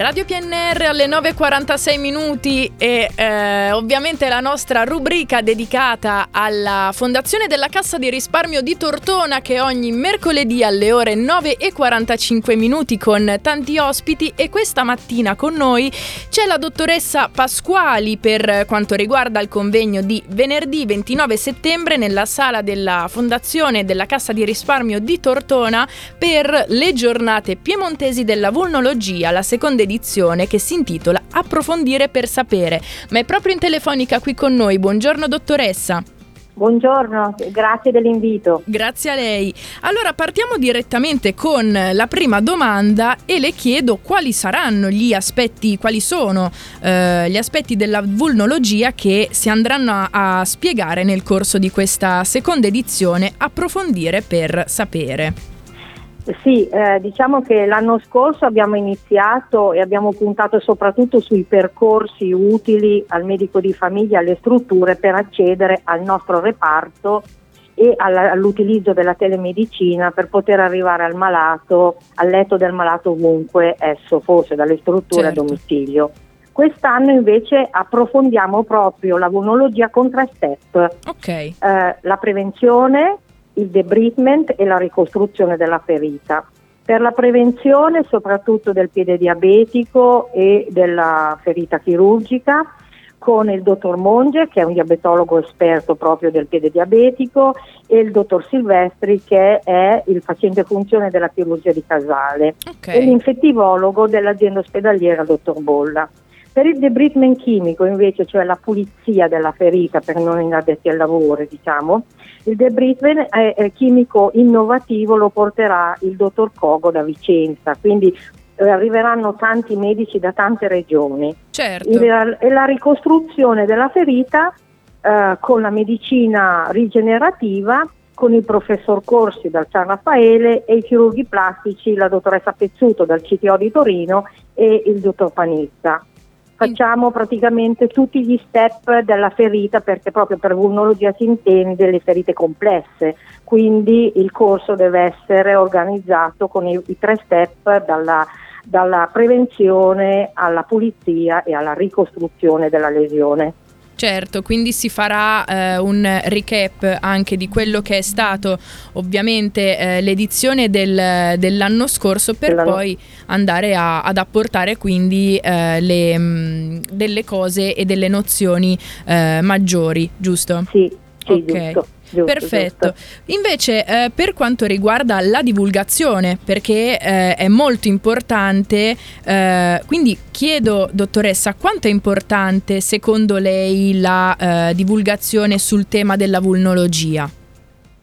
Radio PNR alle 9.46 minuti e eh, ovviamente la nostra rubrica dedicata alla Fondazione della Cassa di Risparmio di Tortona che ogni mercoledì alle ore 9.45 minuti con tanti ospiti e questa mattina con noi c'è la dottoressa Pasquali per quanto riguarda il convegno di venerdì 29 settembre nella sala della Fondazione della Cassa di Risparmio di Tortona per le giornate piemontesi della vulnologia, la seconda edizione edizione che si intitola Approfondire per sapere. Ma è proprio in telefonica qui con noi. Buongiorno dottoressa. Buongiorno, grazie dell'invito. Grazie a lei. Allora partiamo direttamente con la prima domanda e le chiedo quali saranno gli aspetti, quali sono eh, gli aspetti della vulnologia che si andranno a, a spiegare nel corso di questa seconda edizione, approfondire per sapere. Sì, eh, diciamo che l'anno scorso abbiamo iniziato e abbiamo puntato soprattutto sui percorsi utili al medico di famiglia, alle strutture per accedere al nostro reparto e all'utilizzo della telemedicina per poter arrivare al malato, al letto del malato ovunque esso fosse, dalle strutture certo. a domicilio. Quest'anno invece approfondiamo proprio la vulnologia con tre step. Okay. Eh, la prevenzione, il debridement e la ricostruzione della ferita. Per la prevenzione soprattutto del piede diabetico e della ferita chirurgica con il dottor Monge che è un diabetologo esperto proprio del piede diabetico e il dottor Silvestri che è il facente funzione della chirurgia di Casale okay. e l'infettivologo dell'azienda ospedaliera dottor Bolla. Per il debridement chimico invece, cioè la pulizia della ferita per non inaddetti al lavoro, diciamo, il debridement è, è chimico innovativo lo porterà il dottor Cogo da Vicenza, quindi eh, arriveranno tanti medici da tante regioni. Certo. e la ricostruzione della ferita eh, con la medicina rigenerativa con il professor Corsi dal San Raffaele e i chirurghi plastici, la dottoressa Pezzuto dal CTO di Torino e il dottor Panizza facciamo praticamente tutti gli step della ferita perché proprio per vulnologia si intende le ferite complesse, quindi il corso deve essere organizzato con i, i tre step dalla, dalla prevenzione alla pulizia e alla ricostruzione della lesione. Certo, quindi si farà eh, un recap anche di quello che è stato ovviamente eh, l'edizione del, dell'anno scorso per dell'anno. poi andare a, ad apportare quindi eh, le, mh, mm, delle cose e delle nozioni eh, maggiori, giusto? Sì, sì okay. giusto. Giusto, Perfetto. Giusto. Invece, eh, per quanto riguarda la divulgazione, perché eh, è molto importante, eh, quindi chiedo, dottoressa, quanto è importante secondo lei la eh, divulgazione sul tema della vulnologia?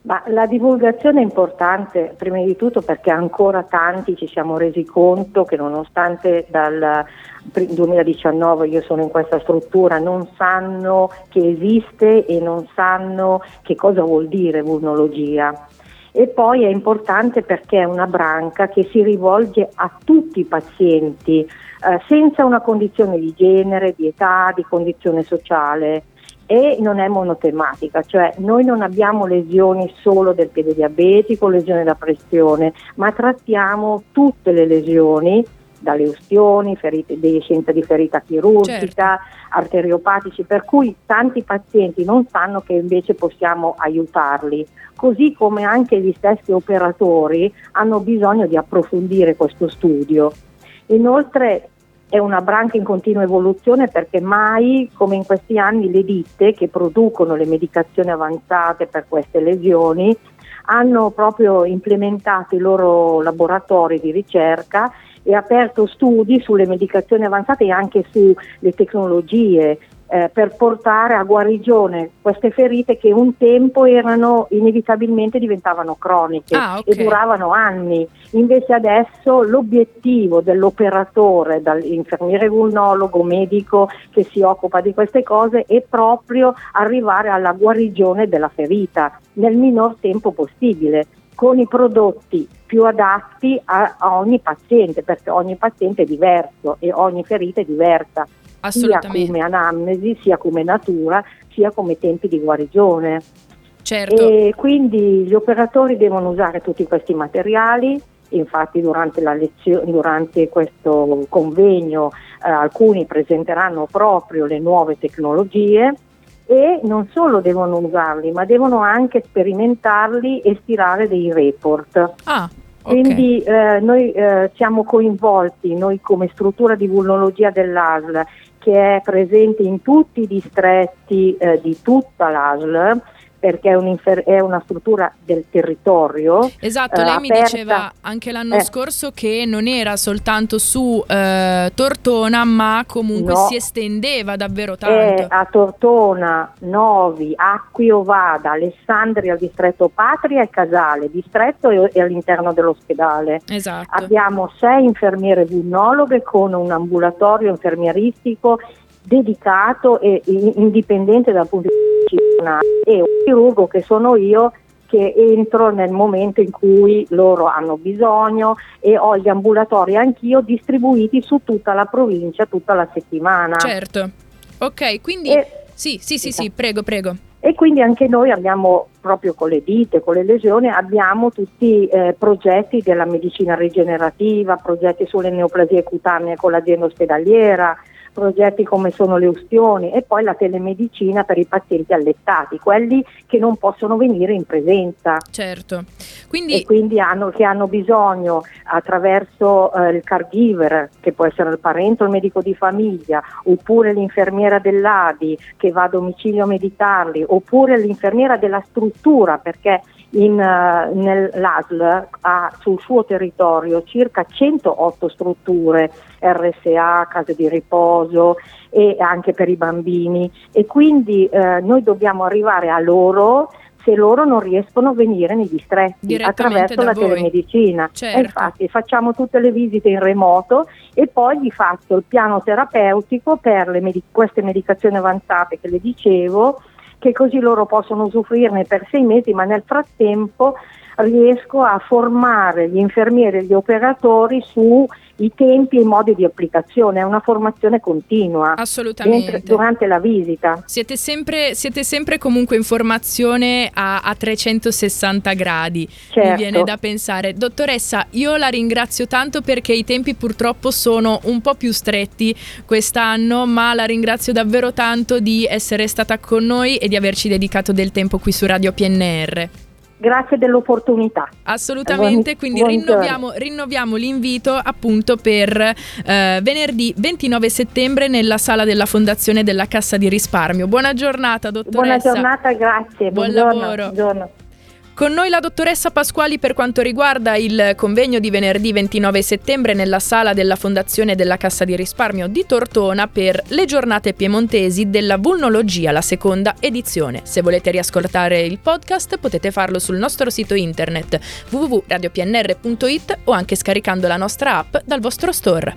Ma la divulgazione è importante prima di tutto perché ancora tanti ci siamo resi conto che nonostante dal 2019 io sono in questa struttura non sanno che esiste e non sanno che cosa vuol dire vulnologia. E poi è importante perché è una branca che si rivolge a tutti i pazienti eh, senza una condizione di genere, di età, di condizione sociale e non è monotematica, cioè noi non abbiamo lesioni solo del piede diabetico, lesioni da pressione, ma trattiamo tutte le lesioni dalle ustioni, ferite, deiscenza di ferita chirurgica, certo. arteriopatici, per cui tanti pazienti non sanno che invece possiamo aiutarli, così come anche gli stessi operatori hanno bisogno di approfondire questo studio. Inoltre è una branca in continua evoluzione perché mai come in questi anni le ditte che producono le medicazioni avanzate per queste lesioni hanno proprio implementato i loro laboratori di ricerca e aperto studi sulle medicazioni avanzate e anche sulle tecnologie eh, per portare a guarigione queste ferite che un tempo erano inevitabilmente diventavano croniche ah, okay. e duravano anni. Invece adesso l'obiettivo dell'operatore, dall'infermiere vulnologo, medico che si occupa di queste cose è proprio arrivare alla guarigione della ferita nel minor tempo possibile con i prodotti più adatti a, a ogni paziente, perché ogni paziente è diverso e ogni ferita è diversa sia come anamnesi, sia come natura, sia come tempi di guarigione. Certo. E quindi gli operatori devono usare tutti questi materiali infatti durante, lezio- durante questo convegno eh, alcuni presenteranno proprio le nuove tecnologie e non solo devono usarli, ma devono anche sperimentarli e stirare dei report. Ah. Quindi eh, noi eh, siamo coinvolti, noi come struttura di vulnologia dell'ASL, che è presente in tutti i distretti eh, di tutta l'ASL, perché è, è, una struttura del territorio. Esatto, lei aperta. mi diceva anche l'anno eh. scorso che non era soltanto su eh, Tortona, ma comunque no. si estendeva davvero tanto. È a Tortona, Novi, Acquio Vada, Alessandria, distretto Patria e Casale, distretto e, e all'interno dell'ospedale. Esatto. Abbiamo sei infermiere vulnologhe con un ambulatorio infermieristico dedicato e indipendente dal punto di vista e un chirurgo che sono io che entro nel momento in cui loro hanno bisogno e ho gli ambulatori anch'io distribuiti su tutta la provincia tutta la settimana. Certo. Ok, quindi e, sì, sì, sì, sì, prego, prego. E quindi anche noi abbiamo, proprio con le dite, con le lesioni, abbiamo tutti eh, progetti della medicina rigenerativa, progetti sulle neoplasie cutanee con l'azienda ospedaliera, progetti come sono le ustioni e poi la telemedicina per i pazienti allettati, quelli che non possono venire in presenza. Certo. Quindi... E quindi hanno, che hanno bisogno attraverso eh, il caregiver, che può essere il parente o il medico di famiglia, oppure l'infermiera dell'ADI che va a domicilio a medicarli, oppure l'infermiera della struttura, perché in, uh, nell'ASL ha sul suo territorio circa 108 strutture RSA, case di riposo e anche per i bambini e quindi uh, noi dobbiamo arrivare a loro se loro non riescono a venire nei distretti attraverso la voi. telemedicina. Certo. Infatti facciamo tutte le visite in remoto e poi di fatto il piano terapeutico per med- queste medicazioni avanzate che le dicevo che così loro possono usufruirne per sei mesi, ma nel frattempo riesco a formare gli infermieri e gli operatori sui tempi e i modi di applicazione, è una formazione continua Assolutamente. durante la visita. Siete sempre, siete sempre comunque in formazione a, a 360 gradi, certo. mi viene da pensare. Dottoressa, io la ringrazio tanto perché i tempi purtroppo sono un po' più stretti quest'anno, ma la ringrazio davvero tanto di essere stata con noi e di averci dedicato del tempo qui su Radio PNR. Grazie dell'opportunità. Assolutamente, quindi rinnoviamo, rinnoviamo, l'invito appunto per eh, venerdì 29 settembre nella sala della Fondazione della Cassa di Risparmio. Buona giornata, dottoressa. Buona giornata, grazie. Buon Buongiorno. lavoro. Buongiorno. Con noi la dottoressa Pasquali per quanto riguarda il convegno di venerdì 29 settembre nella sala della Fondazione della Cassa di Risparmio di Tortona per le giornate piemontesi della Vulnologia, la seconda edizione. Se volete riascoltare il podcast potete farlo sul nostro sito internet www.radiopnr.it o anche scaricando la nostra app dal vostro store.